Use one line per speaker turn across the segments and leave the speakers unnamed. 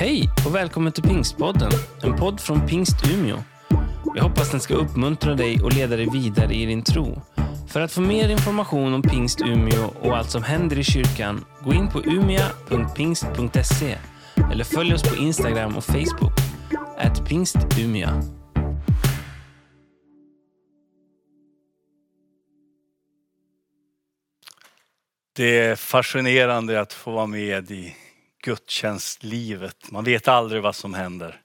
Hej och välkommen till Pingstpodden, en podd från Pingst Umeå. Jag hoppas den ska uppmuntra dig och leda dig vidare i din tro. För att få mer information om Pingst Umeå och allt som händer i kyrkan, gå in på umia.pingst.se eller följ oss på Instagram och Facebook, at pingstumia.
Det är fascinerande att få vara med i gudstjänstlivet. Man vet aldrig vad som händer.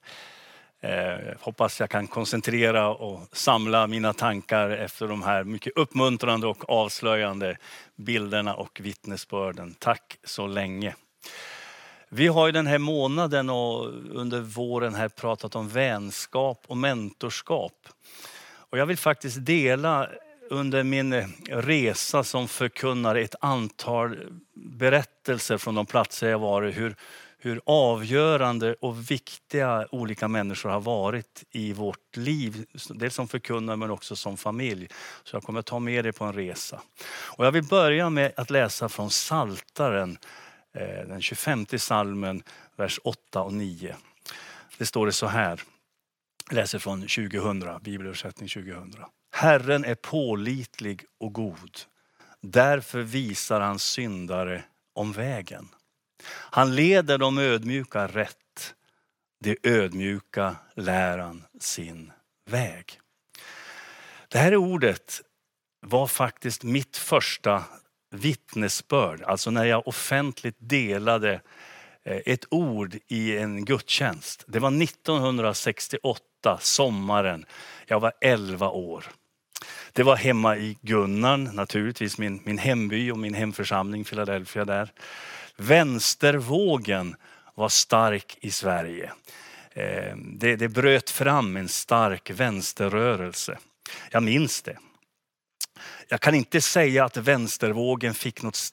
Eh, hoppas jag kan koncentrera och samla mina tankar efter de här mycket uppmuntrande och avslöjande bilderna och vittnesbörden. Tack så länge. Vi har ju den här månaden och under våren här pratat om vänskap och mentorskap. Och jag vill faktiskt dela under min eh, resa som förkunnare ett antal berättelser från de platser jag varit, hur, hur avgörande och viktiga olika människor har varit i vårt liv. Dels som förkunnare men också som familj. Så jag kommer att ta med dig på en resa. Och jag vill börja med att läsa från Saltaren, eh, den 25 salmen, vers 8 och 9. Det står det så här, jag läser från 2000, bibelöversättning 2000. Herren är pålitlig och god. Därför visar han syndare om vägen. Han leder de ödmjuka rätt. De ödmjuka lär han sin väg. Det här ordet var faktiskt mitt första vittnesbörd, alltså när jag offentligt delade eh, ett ord i en gudstjänst. Det var 1968, sommaren. Jag var 11 år. Det var hemma i Gunnarn, naturligtvis min, min hemby och min hemförsamling Philadelphia där. Vänstervågen var stark i Sverige. Eh, det, det bröt fram en stark vänsterrörelse. Jag minns det. Jag kan inte säga att vänstervågen fick något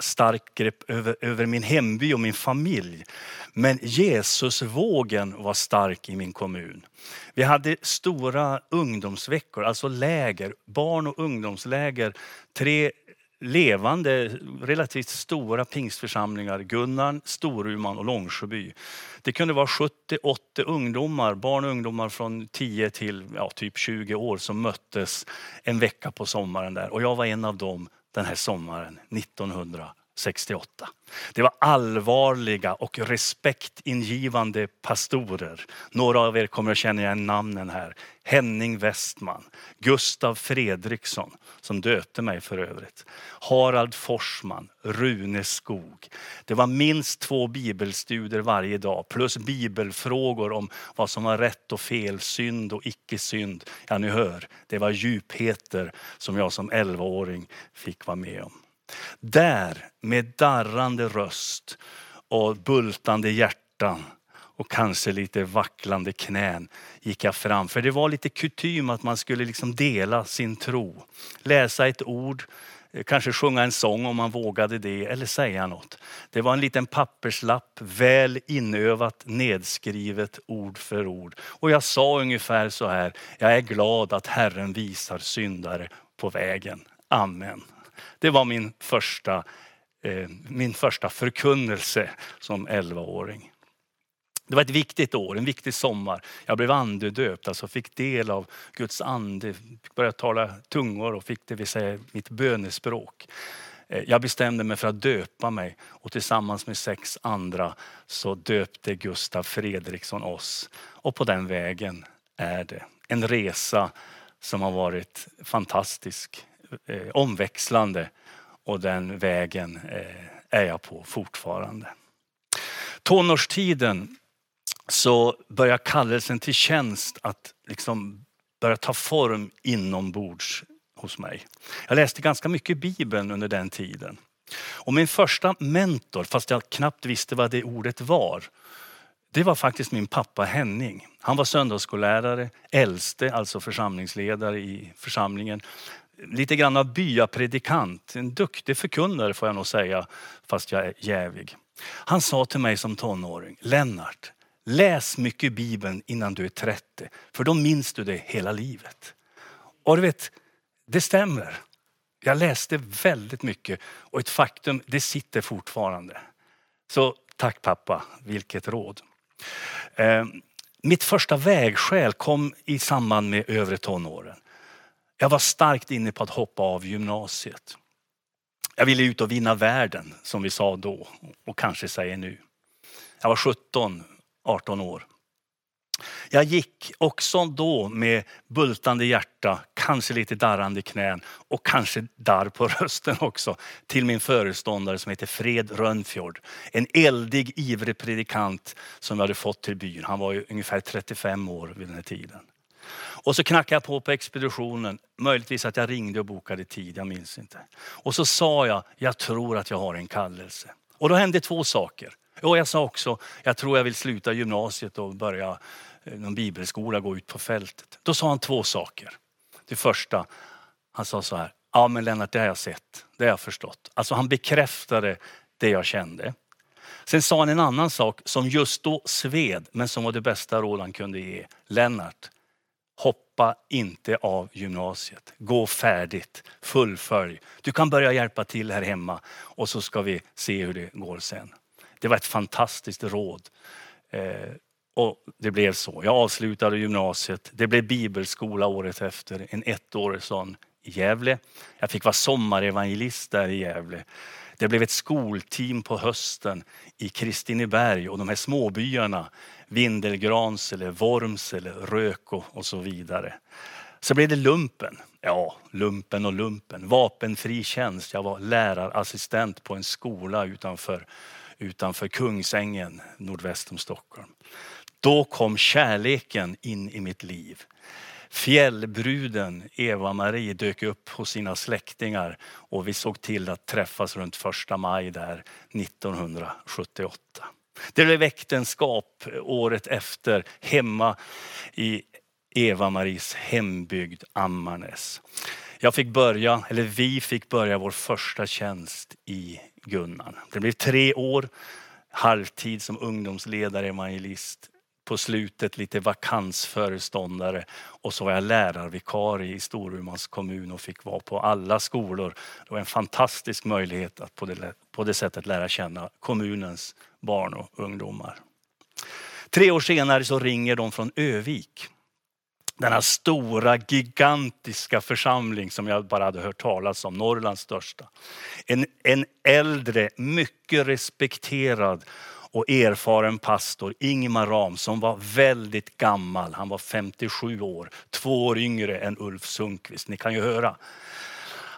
starkt grepp över, över min hemby och min familj. Men Jesusvågen var stark i min kommun. Vi hade stora ungdomsveckor, alltså läger, barn och ungdomsläger. Tre levande, relativt stora pingstförsamlingar, Gunnarn, Storuman och Långsjöby. Det kunde vara 70-80 ungdomar, barn och ungdomar från 10 till ja, typ 20 år som möttes en vecka på sommaren där. Och jag var en av dem den här sommaren 1900 68. Det var allvarliga och respektingivande pastorer. Några av er kommer att känna igen namnen här. Henning Westman, Gustav Fredriksson, som döpte mig för övrigt. Harald Forsman, Rune Skog. Det var minst två bibelstudier varje dag plus bibelfrågor om vad som var rätt och fel, synd och icke synd. Ja, ni hör, det var djupheter som jag som 11-åring fick vara med om. Där med darrande röst och bultande hjärtan och kanske lite vacklande knän gick jag fram. För det var lite kutym att man skulle liksom dela sin tro. Läsa ett ord, eh, kanske sjunga en sång om man vågade det eller säga något. Det var en liten papperslapp, väl inövat, nedskrivet ord för ord. Och jag sa ungefär så här, jag är glad att Herren visar syndare på vägen. Amen. Det var min första, eh, min första förkunnelse som 11-åring. Det var ett viktigt år, en viktig sommar. Jag blev andedöpt, alltså fick del av Guds ande, Började tala tungor och fick det vill säga mitt bönespråk. Eh, jag bestämde mig för att döpa mig och tillsammans med sex andra så döpte Gustav Fredriksson oss. Och på den vägen är det. En resa som har varit fantastisk, eh, omväxlande och den vägen eh, är jag på fortfarande. Tonårstiden så börjar kallelsen till tjänst att liksom börja ta form inombords hos mig. Jag läste ganska mycket Bibeln under den tiden. Och min första mentor, fast jag knappt visste vad det ordet var, det var faktiskt min pappa Henning. Han var söndagsskollärare, äldste, alltså församlingsledare i församlingen. Lite grann av byapredikant, en duktig förkunnare får jag nog säga, fast jag är jävig. Han sa till mig som tonåring, Lennart, läs mycket Bibeln innan du är 30, för då minns du det hela livet. Och du vet, det stämmer. Jag läste väldigt mycket och ett faktum, det sitter fortfarande. Så tack pappa, vilket råd. Eh, mitt första vägskäl kom i samband med övre tonåren. Jag var starkt inne på att hoppa av gymnasiet. Jag ville ut och vinna världen som vi sa då och kanske säger nu. Jag var 17, 18 år. Jag gick också då med bultande hjärta, kanske lite darrande knän och kanske darr på rösten också till min föreståndare som heter Fred Rönnfjord. En eldig, ivrig predikant som jag hade fått till byn. Han var ju ungefär 35 år vid den här tiden. Och så knackade jag på på expeditionen. Möjligtvis att jag ringde och bokade tid, jag minns inte. Och så sa jag, jag tror att jag har en kallelse. Och då hände två saker. Och jag sa också, jag tror jag vill sluta gymnasiet och börja eh, någon bibelskola, gå ut på fältet. Då sa han två saker. Det första, han sa så här, ja men Lennart det har jag sett, det har jag förstått. Alltså han bekräftade det jag kände. Sen sa han en annan sak som just då sved, men som var det bästa råd han kunde ge. Lennart, hoppa inte av gymnasiet. Gå färdigt, fullfölj. Du kan börja hjälpa till här hemma och så ska vi se hur det går sen. Det var ett fantastiskt råd. Eh, och det blev så. Jag avslutade gymnasiet. Det blev bibelskola året efter, en ettårig sån i Gävle. Jag fick vara sommarevangelist där i Gävle. Det blev ett skolteam på hösten i Kristineberg och de här småbyarna, Vindelgrans eller Vormsele, Röko och så vidare. Så blev det lumpen. Ja, lumpen och lumpen. Vapenfri tjänst. Jag var lärarassistent på en skola utanför utanför Kungsängen nordväst om Stockholm. Då kom kärleken in i mitt liv. Fjällbruden Eva-Marie dök upp hos sina släktingar och vi såg till att träffas runt första maj där 1978. Det blev äktenskap året efter hemma i Eva-Maries hembygd Ammarnäs. Jag fick börja, eller vi fick börja vår första tjänst i Gunnan. Det blev tre år, halvtid som ungdomsledare, evangelist. På slutet lite vakansföreståndare och så var jag lärarvikarie i Storumans kommun och fick vara på alla skolor. Det var en fantastisk möjlighet att på det, på det sättet lära känna kommunens barn och ungdomar. Tre år senare så ringer de från Övik denna stora, gigantiska församling som jag bara hade hört talas om, Norrlands största. En, en äldre, mycket respekterad och erfaren pastor, Ingmar Ram, som var väldigt gammal. Han var 57 år, två år yngre än Ulf Sundqvist. Ni kan ju höra.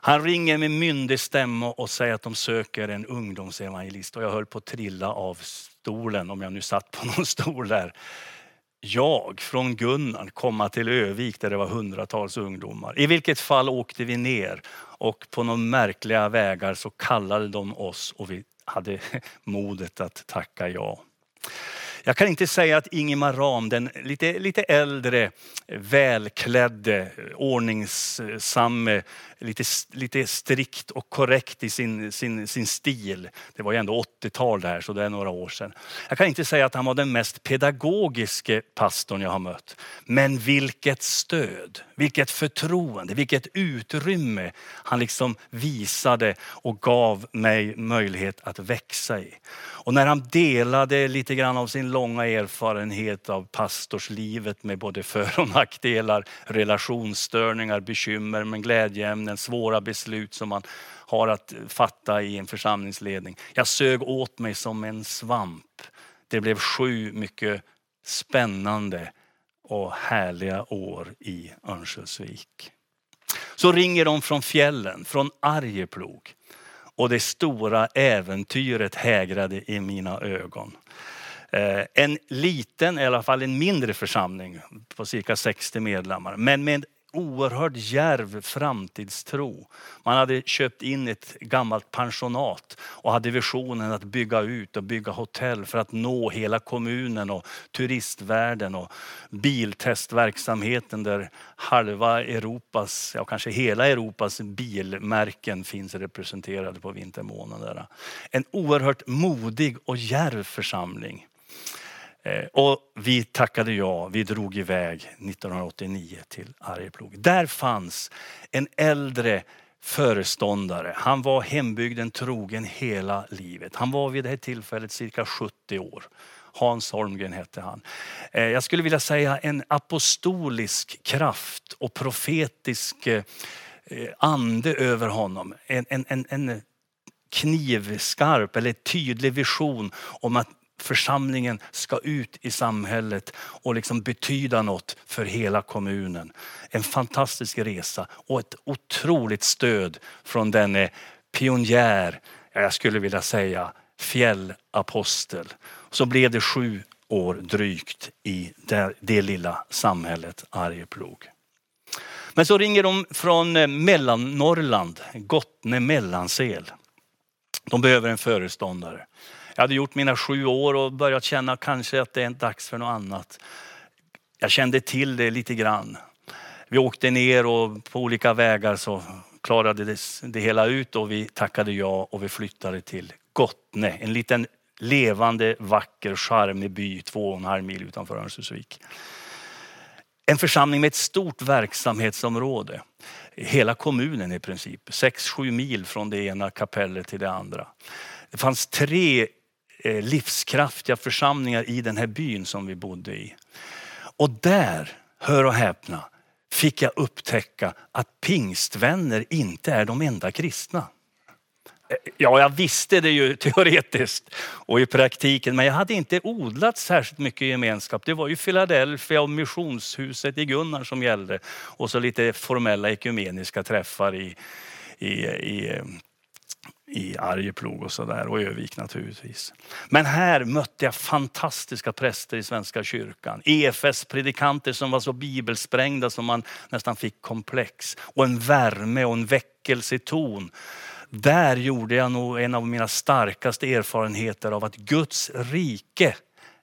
Han ringer med myndig stämma och säger att de söker en ungdomsevangelist och jag höll på att trilla av stolen om jag nu satt på någon stol där jag från Gunnar komma till Övik där det var hundratals ungdomar. I vilket fall åkte vi ner och på några märkliga vägar så kallade de oss och vi hade modet att tacka ja. Jag kan inte säga att Ingemar Ram, den lite, lite äldre, välklädde, ordningsamme, lite, lite strikt och korrekt i sin, sin, sin stil. Det var ju ändå 80-tal där, så det är några år sedan. Jag kan inte säga att han var den mest pedagogiske pastorn jag har mött. Men vilket stöd, vilket förtroende, vilket utrymme han liksom visade och gav mig möjlighet att växa i. Och när han delade lite grann av sin långa erfarenhet av pastorslivet med både för och nackdelar, relationsstörningar, bekymmer, men glädjeämnen, svåra beslut som man har att fatta i en församlingsledning. Jag sög åt mig som en svamp. Det blev sju mycket spännande och härliga år i Örnsköldsvik. Så ringer de från fjällen, från Arjeplog och det stora äventyret hägrade i mina ögon. Eh, en liten, i alla fall en mindre församling på cirka 60 medlemmar, men med oerhört djärv framtidstro. Man hade köpt in ett gammalt pensionat och hade visionen att bygga ut och bygga hotell för att nå hela kommunen och turistvärlden och biltestverksamheten där halva Europas, ja kanske hela Europas bilmärken finns representerade på vintermånaderna. En oerhört modig och djärv församling. Eh, och vi tackade ja, vi drog iväg 1989 till Arjeplog. Där fanns en äldre föreståndare. Han var hembygden trogen hela livet. Han var vid det här tillfället cirka 70 år. Hans Holmgren hette han. Eh, jag skulle vilja säga en apostolisk kraft och profetisk eh, ande över honom. En, en, en, en knivskarp eller tydlig vision om att församlingen ska ut i samhället och liksom betyda något för hela kommunen. En fantastisk resa och ett otroligt stöd från denne pionjär, jag skulle vilja säga fjällapostel. Så blev det sju år drygt i det, det lilla samhället Arjeplog. Men så ringer de från eh, Mellannorrland, Gottne Mellansel. De behöver en föreståndare. Jag hade gjort mina sju år och börjat känna kanske att det är dags för något annat. Jag kände till det lite grann. Vi åkte ner och på olika vägar så klarade det, det hela ut och vi tackade ja och vi flyttade till Gottne. En liten levande, vacker, charmig by två och en halv mil utanför Örnsköldsvik. En församling med ett stort verksamhetsområde. Hela kommunen i princip, 6-7 mil från det ena kapellet till det andra. Det fanns tre Eh, livskraftiga församlingar i den här byn som vi bodde i. Och där, hör och häpna, fick jag upptäcka att pingstvänner inte är de enda kristna. Eh, ja, jag visste det ju teoretiskt och i praktiken, men jag hade inte odlat särskilt mycket gemenskap. Det var ju Philadelphia och missionshuset i Gunnar som gällde och så lite formella ekumeniska träffar i, i, i, eh, i Arjeplog och sådär och Övik naturligtvis. Men här mötte jag fantastiska präster i Svenska kyrkan. EFS-predikanter som var så bibelsprängda som man nästan fick komplex. Och en värme och en väckelseton där gjorde jag nog en av mina starkaste erfarenheter av att Guds rike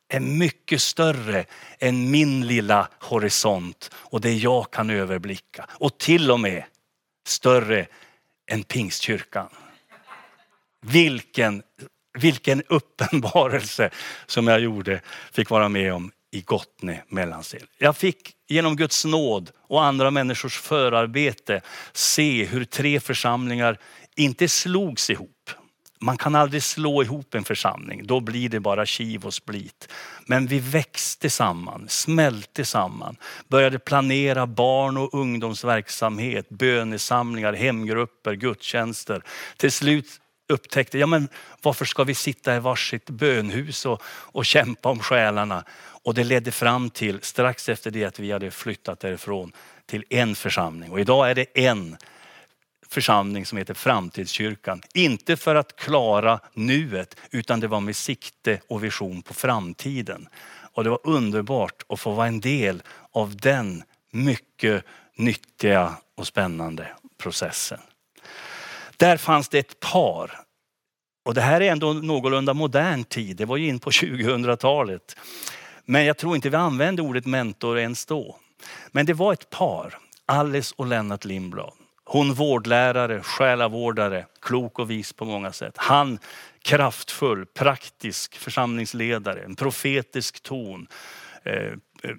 är mycket större än min lilla horisont och det jag kan överblicka. Och till och med större än pingstkyrkan. Vilken, vilken uppenbarelse som jag gjorde, fick vara med om i Gottne Mellansel. Jag fick genom Guds nåd och andra människors förarbete se hur tre församlingar inte slogs ihop. Man kan aldrig slå ihop en församling, då blir det bara kiv och split. Men vi växte samman, smälte samman, började planera barn och ungdomsverksamhet, bönesamlingar, hemgrupper, gudstjänster. Till slut upptäckte, ja men varför ska vi sitta i varsitt bönhus och, och kämpa om själarna? Och det ledde fram till, strax efter det att vi hade flyttat därifrån, till en församling. Och idag är det en församling som heter Framtidskyrkan. Inte för att klara nuet utan det var med sikte och vision på framtiden. Och det var underbart att få vara en del av den mycket nyttiga och spännande processen. Där fanns det ett par. Och det här är ändå någorlunda modern tid, det var ju in på 2000-talet. Men jag tror inte vi använde ordet mentor ens då. Men det var ett par, Alice och Lennart Lindblad. Hon vårdlärare, själavårdare, klok och vis på många sätt. Han kraftfull, praktisk församlingsledare, en profetisk ton. Eh, eh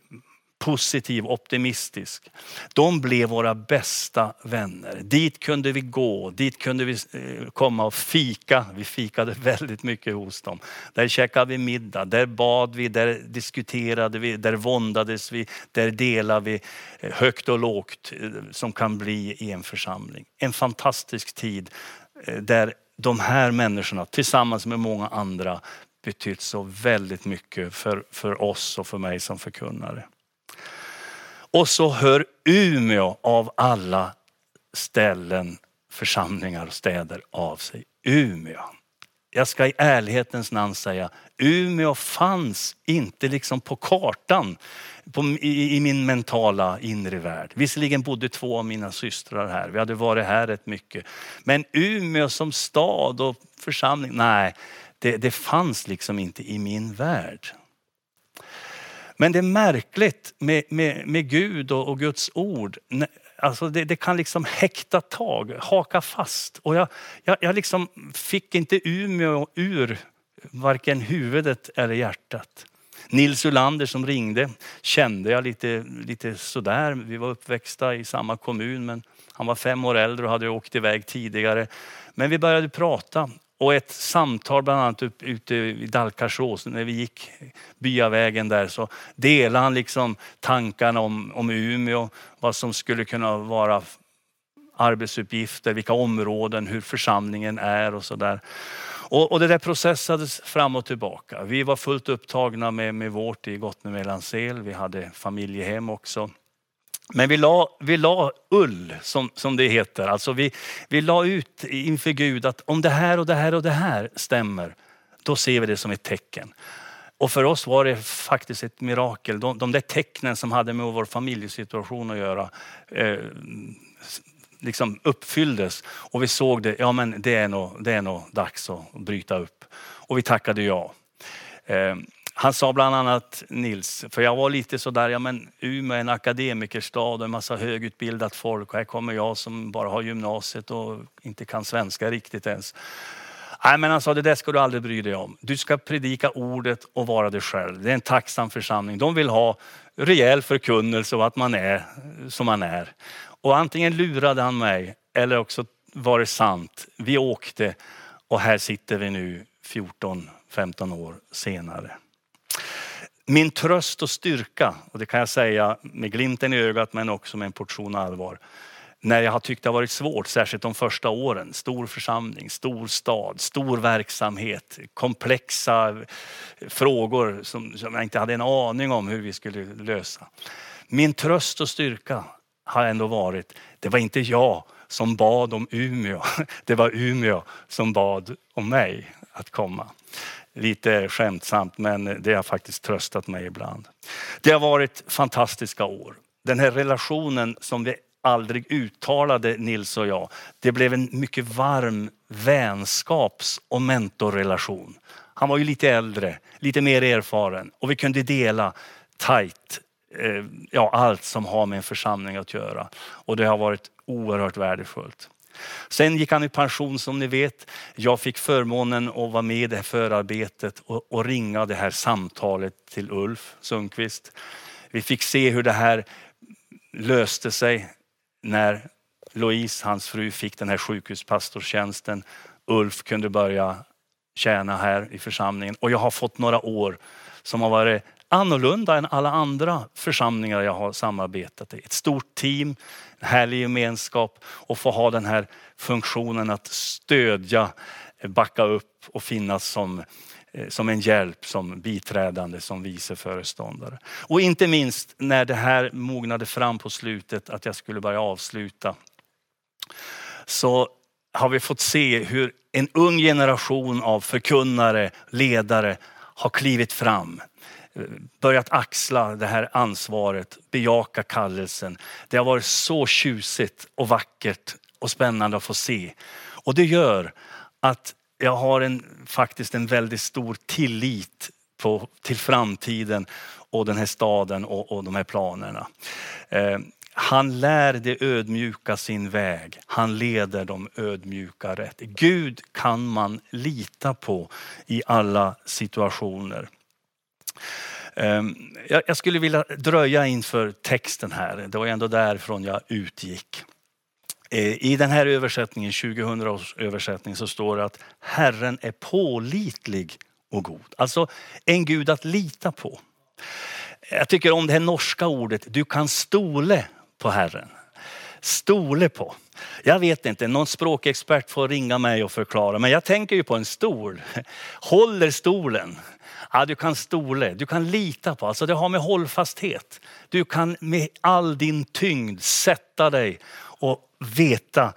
positiv, optimistisk. De blev våra bästa vänner. Dit kunde vi gå, dit kunde vi eh, komma och fika. Vi fikade väldigt mycket hos dem. Där käkade vi middag, där bad vi, där diskuterade vi, där våndades vi, där delade vi eh, högt och lågt eh, som kan bli i en församling. En fantastisk tid där de här människorna tillsammans med många andra betytt så väldigt mycket för, för oss och för mig som förkunnare. Och så hör Umeå av alla ställen, församlingar och städer av sig. Umeå. Jag ska i ärlighetens namn säga, Umeå fanns inte liksom på kartan på, i, i, min mentala inre värld. Visserligen bodde två av mina systrar här, vi hade varit här rätt mycket. Men Umeå som stad och församling, nej, det, det fanns liksom inte i min värld. Men det är märkligt med, med, med Gud och, och, Guds ord. Alltså det, det, kan liksom häkta tag, haka fast. Och jag, jag, jag liksom fick inte Umeå ur varken huvudet eller hjärtat. Nils Ulander som ringde kände jag lite, lite sådär. Vi var uppväxta i samma kommun men han var fem år äldre och hade åkt iväg tidigare. Men vi började prata och ett samtal bland annat upp, ute i Dalkarsås när vi gick byavägen där så delade han liksom tankarna om, om Umeå, vad som skulle kunna vara arbetsuppgifter, vilka områden, hur församlingen är och sådär. Och, och, det där processades fram och tillbaka. Vi var fullt upptagna med, med vårt i Gottne Vi hade familjehem också. Men vi la, vi la ull, som, som det heter. Alltså vi, vi la ut inför Gud att om det här och det här och det här stämmer, då ser vi det som ett tecken. Och för oss var det faktiskt ett mirakel. De, de där tecknen som hade med vår familjesituation att göra eh, liksom uppfylldes. Och vi såg det, ja men det är nog, det är nog dags att bryta upp. Och vi tackade ja. Eh, han sa bland annat Nils, för jag var lite sådär, ja men Umeå är en akademikerstad och en massa högutbildat folk och här kommer jag som bara har gymnasiet och inte kan svenska riktigt ens. Nej men han sa, det där ska du aldrig bry dig om. Du ska predika ordet och vara dig själv. Det är en tacksam församling. De vill ha rejäl förkunnelse och att man är som man är. Och antingen lurade han mig eller också var det sant. Vi åkte och här sitter vi nu 14-15 år senare. Min tröst och styrka, och det kan jag säga med glimten i ögat men också med en portion allvar. När jag har tyckt det har varit svårt, särskilt de första åren. Stor församling, stor stad, stor verksamhet, komplexa eh, frågor som, som jag inte hade en aning om hur vi skulle lösa. Min tröst och styrka har ändå varit, det var inte jag som bad om Umeå. Det var Umeå som bad om mig att komma. Lite skämtsamt men det har faktiskt tröstat mig ibland. Det har varit fantastiska år. Den här relationen som vi aldrig uttalade Nils och jag. Det blev en mycket varm vänskaps och mentorrelation. Han var ju lite äldre, lite mer erfaren och vi kunde dela tajt eh, ja, allt som har med en församling att göra. Och det har varit oerhört värdefullt. Sen gick han i pension som ni vet. Jag fick förmånen att vara med i det här förarbetet och, och ringa det här samtalet till Ulf Sundqvist. Vi fick se hur det här löste sig när Louise, hans fru, fick den här sjukhuspastorstjänsten. Ulf kunde börja tjäna här i församlingen och jag har fått några år som har varit annorlunda än alla andra församlingar jag har samarbetat i. Ett stort team, härlig gemenskap och få ha den här funktionen att stödja, eh, backa upp och finnas som, eh, som en hjälp, som biträdande, som vice föreståndare. Och inte minst när det här mognade fram på slutet att jag skulle börja avsluta. Så har vi fått se hur en ung generation av förkunnare, ledare har klivit fram börjat axla det här ansvaret, bejaka kallelsen. Det har varit så tjusigt och vackert och spännande att få se. Och det gör att jag har en, faktiskt en väldigt stor tillit på, till framtiden och den här staden och, och de här planerna. Eh, han lär de ödmjuka sin väg. Han leder de ödmjuka rätt. Gud kan man lita på i alla situationer. Ehm, jag skulle vilja dröja inför texten här. Det var ändå därifrån jag utgick. Eh, I den här översättningen, 2000 års översättning, så står det att Herren är pålitlig och god. Alltså en Gud att lita på. Jag tycker om det här norska ordet, du kan stole på Herren. Stole på. Jag vet inte, någon språkexpert får ringa mig och förklara, men jag tänker ju på en stol. Håller stolen? Ja, du kan stole, du kan lita på, alltså det har med hållfasthet. Du kan med all din tyngd sätta dig och veta,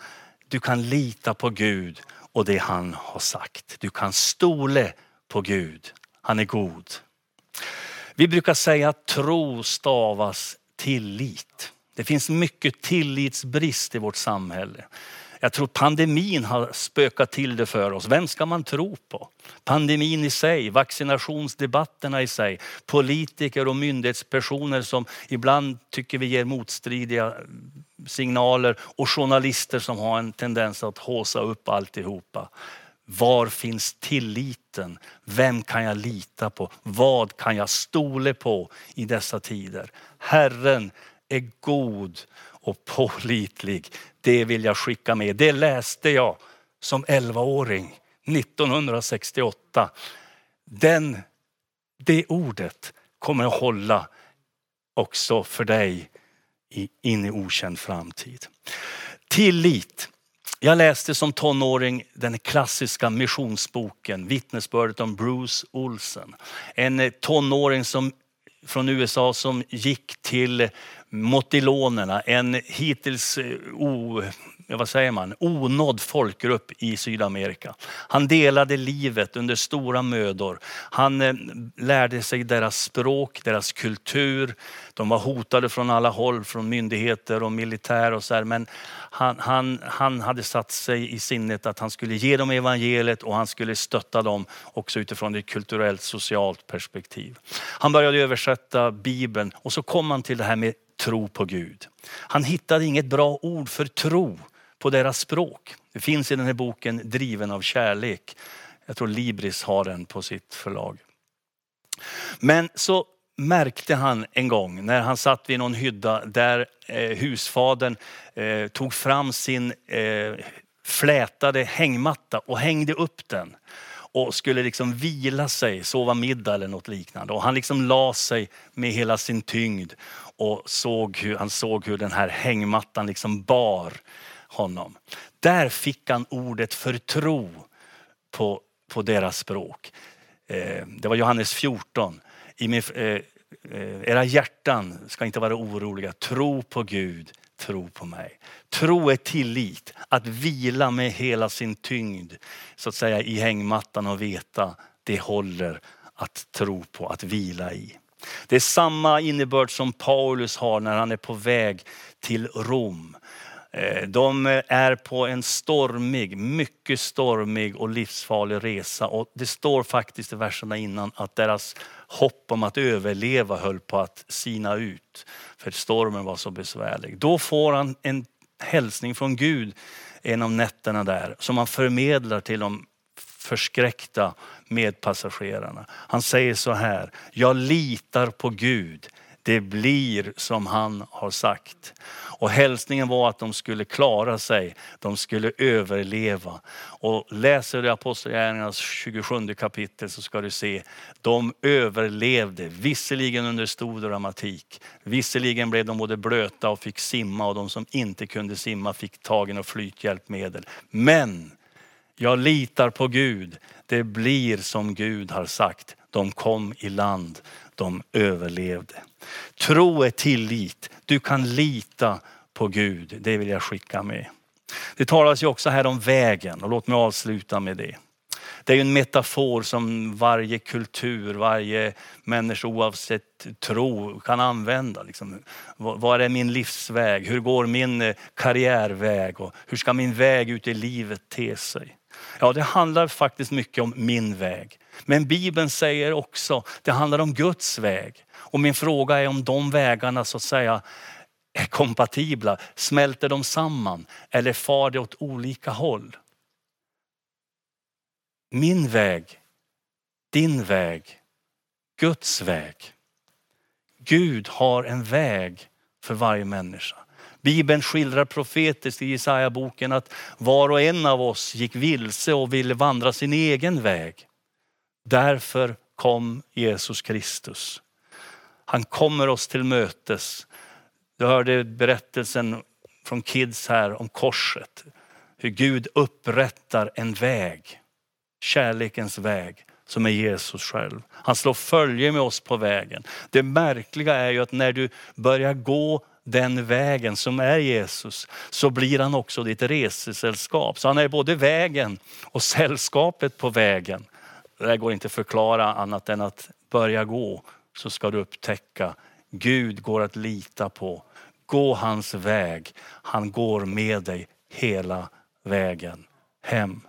du kan lita på Gud och det han har sagt. Du kan stole på Gud, han är god. Vi brukar säga att tro stavas tillit. Det finns mycket tillitsbrist i vårt samhälle. Jag tror pandemin har spökat till det för oss. Vem ska man tro på? Pandemin i sig, vaccinationsdebatterna i sig, politiker och myndighetspersoner som ibland tycker vi ger motstridiga signaler och journalister som har en tendens att håsa upp alltihopa. Var finns tilliten? Vem kan jag lita på? Vad kan jag stole på i dessa tider? Herren är god och pålitlig. Det vill jag skicka med. Det läste jag som 11-åring 1968. Den, det ordet kommer att hålla också för dig in i okänd framtid. Tillit. Jag läste som tonåring den klassiska missionsboken Vittnesbördet om Bruce Olsen. En tonåring som, från USA som gick till motilonerna, en hittills eh, o, vad säger man, onådd folkgrupp i Sydamerika. Han delade livet under stora mödor. Han eh, lärde sig deras språk, deras kultur. De var hotade från alla håll, från myndigheter och militär och så här. Men han, han, han hade satt sig i sinnet att han skulle ge dem evangeliet och han skulle stötta dem också utifrån ett kulturellt socialt perspektiv. Han började översätta Bibeln och så kom han till det här med tro på Gud. Han hittade inget bra ord för tro på deras språk. Det finns i den här boken Driven av kärlek. Jag tror Libris har den på sitt förlag. Men så märkte han en gång när han satt vid någon hydda där eh, husfadern eh, tog fram sin eh, flätade hängmatta och hängde upp den och skulle liksom vila sig, sova middag eller något liknande. Och han liksom la sig med hela sin tyngd och såg hur, han såg hur den här hängmattan liksom bar honom. Där fick han ordet för tro på, på deras språk. Eh, det var Johannes 14. I min, eh, eh, era hjärtan ska inte vara oroliga. Tro på Gud, tro på mig. Tro är tillit, att vila med hela sin tyngd så att säga i hängmattan och veta det håller att tro på, att vila i. Det är samma innebörd som Paulus har när han är på väg till Rom. Eh, de är på en stormig, mycket stormig och livsfarlig resa och det står faktiskt i verserna innan att deras hopp om att överleva höll på att sina ut. För stormen var så besvärlig. Då får han en hälsning från Gud en av nätterna där som han förmedlar till de förskräckta medpassagerarna. Han säger så här, jag litar på Gud. Det blir som han har sagt. Och hälsningen var att de skulle klara sig, de skulle överleva. Och läser du Apostlagärningarnas 27 kapitel så ska du se, de överlevde, visserligen under stor dramatik. Visserligen blev de både blöta och fick simma och de som inte kunde simma fick tagen och flythjälpmedel. Men jag litar på Gud. Det blir som Gud har sagt. De kom i land, de överlevde. Tro är tillit. Du kan lita på Gud. Det vill jag skicka med. Det talas ju också här om vägen och låt mig avsluta med det. Det är en metafor som varje kultur, varje människa oavsett tro kan använda. Liksom, vad är min livsväg? Hur går min eh, karriärväg? Och hur ska min väg ut i livet te sig? Ja, det handlar faktiskt mycket om min väg. Men Bibeln säger också, det handlar om Guds väg. Och min fråga är om de vägarna så att säga är kompatibla. Smälter de samman eller far det åt olika håll? Min väg, din väg, Guds väg. Gud har en väg för varje människa. Bibeln skildrar profetiskt i Jesaja-boken att var och en av oss gick vilse och ville vandra sin egen väg. Därför kom Jesus Kristus. Han kommer oss till mötes. Du hörde berättelsen från Kids här om korset. Hur Gud upprättar en väg, kärlekens väg som är Jesus själv. Han slår följe med oss på vägen. Det märkliga är ju att när du börjar gå den vägen som är Jesus, så blir han också ditt resesällskap. Så han är både vägen och sällskapet på vägen. Det där går inte att förklara annat än att börja gå så ska du upptäcka Gud går att lita på. Gå hans väg. Han går med dig hela vägen hem.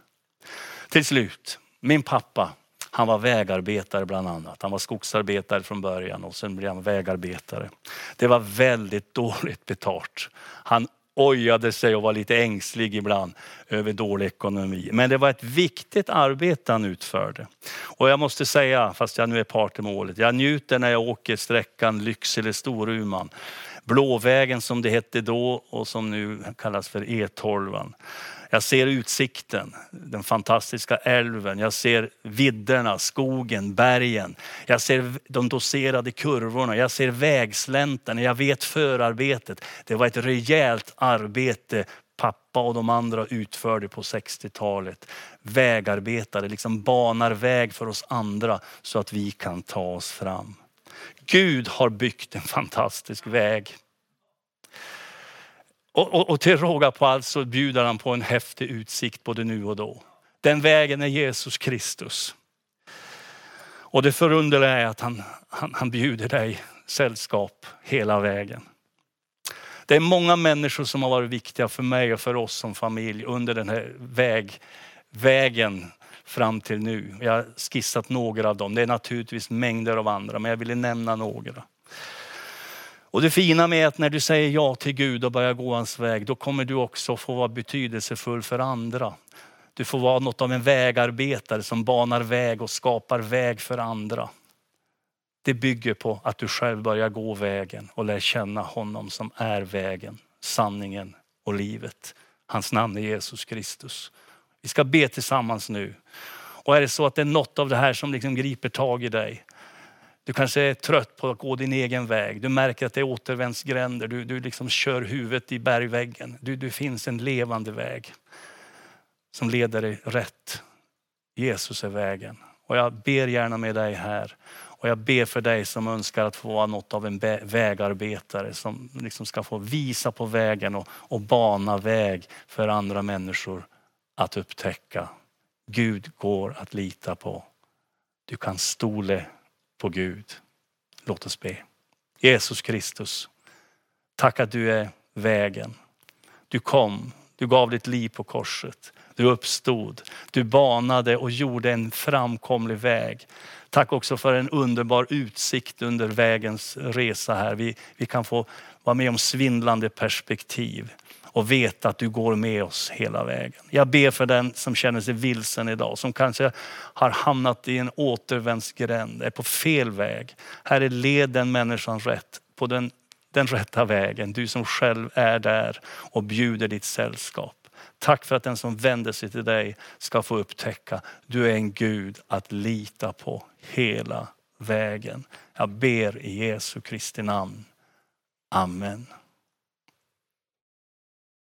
Till slut, min pappa han var vägarbetare bland annat. Han var skogsarbetare från början och sen blev han vägarbetare. Det var väldigt dåligt betalt. Han ojade sig och var lite ängslig ibland över dålig ekonomi. Men det var ett viktigt arbete han utförde. Och jag måste säga, fast jag nu är part i målet, jag njuter när jag åker sträckan Lycksele-Storuman. Blåvägen som det hette då och som nu kallas för E12. Jag ser utsikten, den fantastiska älven. Jag ser vidderna, skogen, bergen. Jag ser de doserade kurvorna. Jag ser vägslänten. Jag vet förarbetet. Det var ett rejält arbete pappa och de andra utförde på 60-talet. Vägarbetare, liksom banar väg för oss andra så att vi kan ta oss fram. Gud har byggt en fantastisk väg. Och, och, och till råga på allt så bjuder han på en häftig utsikt både nu och då. Den vägen är Jesus Kristus. Och det förunderliga är att han, han, han bjuder dig sällskap hela vägen. Det är många människor som har varit viktiga för mig och för oss som familj under den här väg, vägen fram till nu. Jag har skissat några av dem. Det är naturligtvis mängder av andra, men jag ville nämna några. Och det fina med att när du säger ja till Gud och börjar gå hans väg, då kommer du också få vara betydelsefull för andra. Du får vara något av en vägarbetare som banar väg och skapar väg för andra. Det bygger på att du själv börjar gå vägen och lär känna honom som är vägen, sanningen och livet. Hans namn är Jesus Kristus. Vi ska be tillsammans nu. Och är det så att det är något av det här som liksom griper tag i dig. Du kanske är trött på att gå din egen väg. Du märker att det är återvändsgränder. Du, du liksom kör huvudet i bergväggen. Du, du finns en levande väg som leder dig rätt. Jesus är vägen. Och jag ber gärna med dig här. Och jag ber för dig som önskar att få vara något av en vägarbetare som liksom ska få visa på vägen och, och bana väg för andra människor att upptäcka. Gud går att lita på. Du kan stole på Gud. Låt oss be. Jesus Kristus, tack att du är vägen. Du kom, du gav ditt liv på korset. Du uppstod, du banade och gjorde en framkomlig väg. Tack också för en underbar utsikt under vägens resa här. Vi, vi kan få vara med om svindlande perspektiv och veta att du går med oss hela vägen. Jag ber för den som känner sig vilsen idag, som kanske har hamnat i en återvändsgränd, är på fel väg. Herre, led den människan rätt på den, den rätta vägen. Du som själv är där och bjuder ditt sällskap. Tack för att den som vänder sig till dig ska få upptäcka, du är en Gud att lita på hela vägen. Jag ber i Jesu Kristi namn. Amen.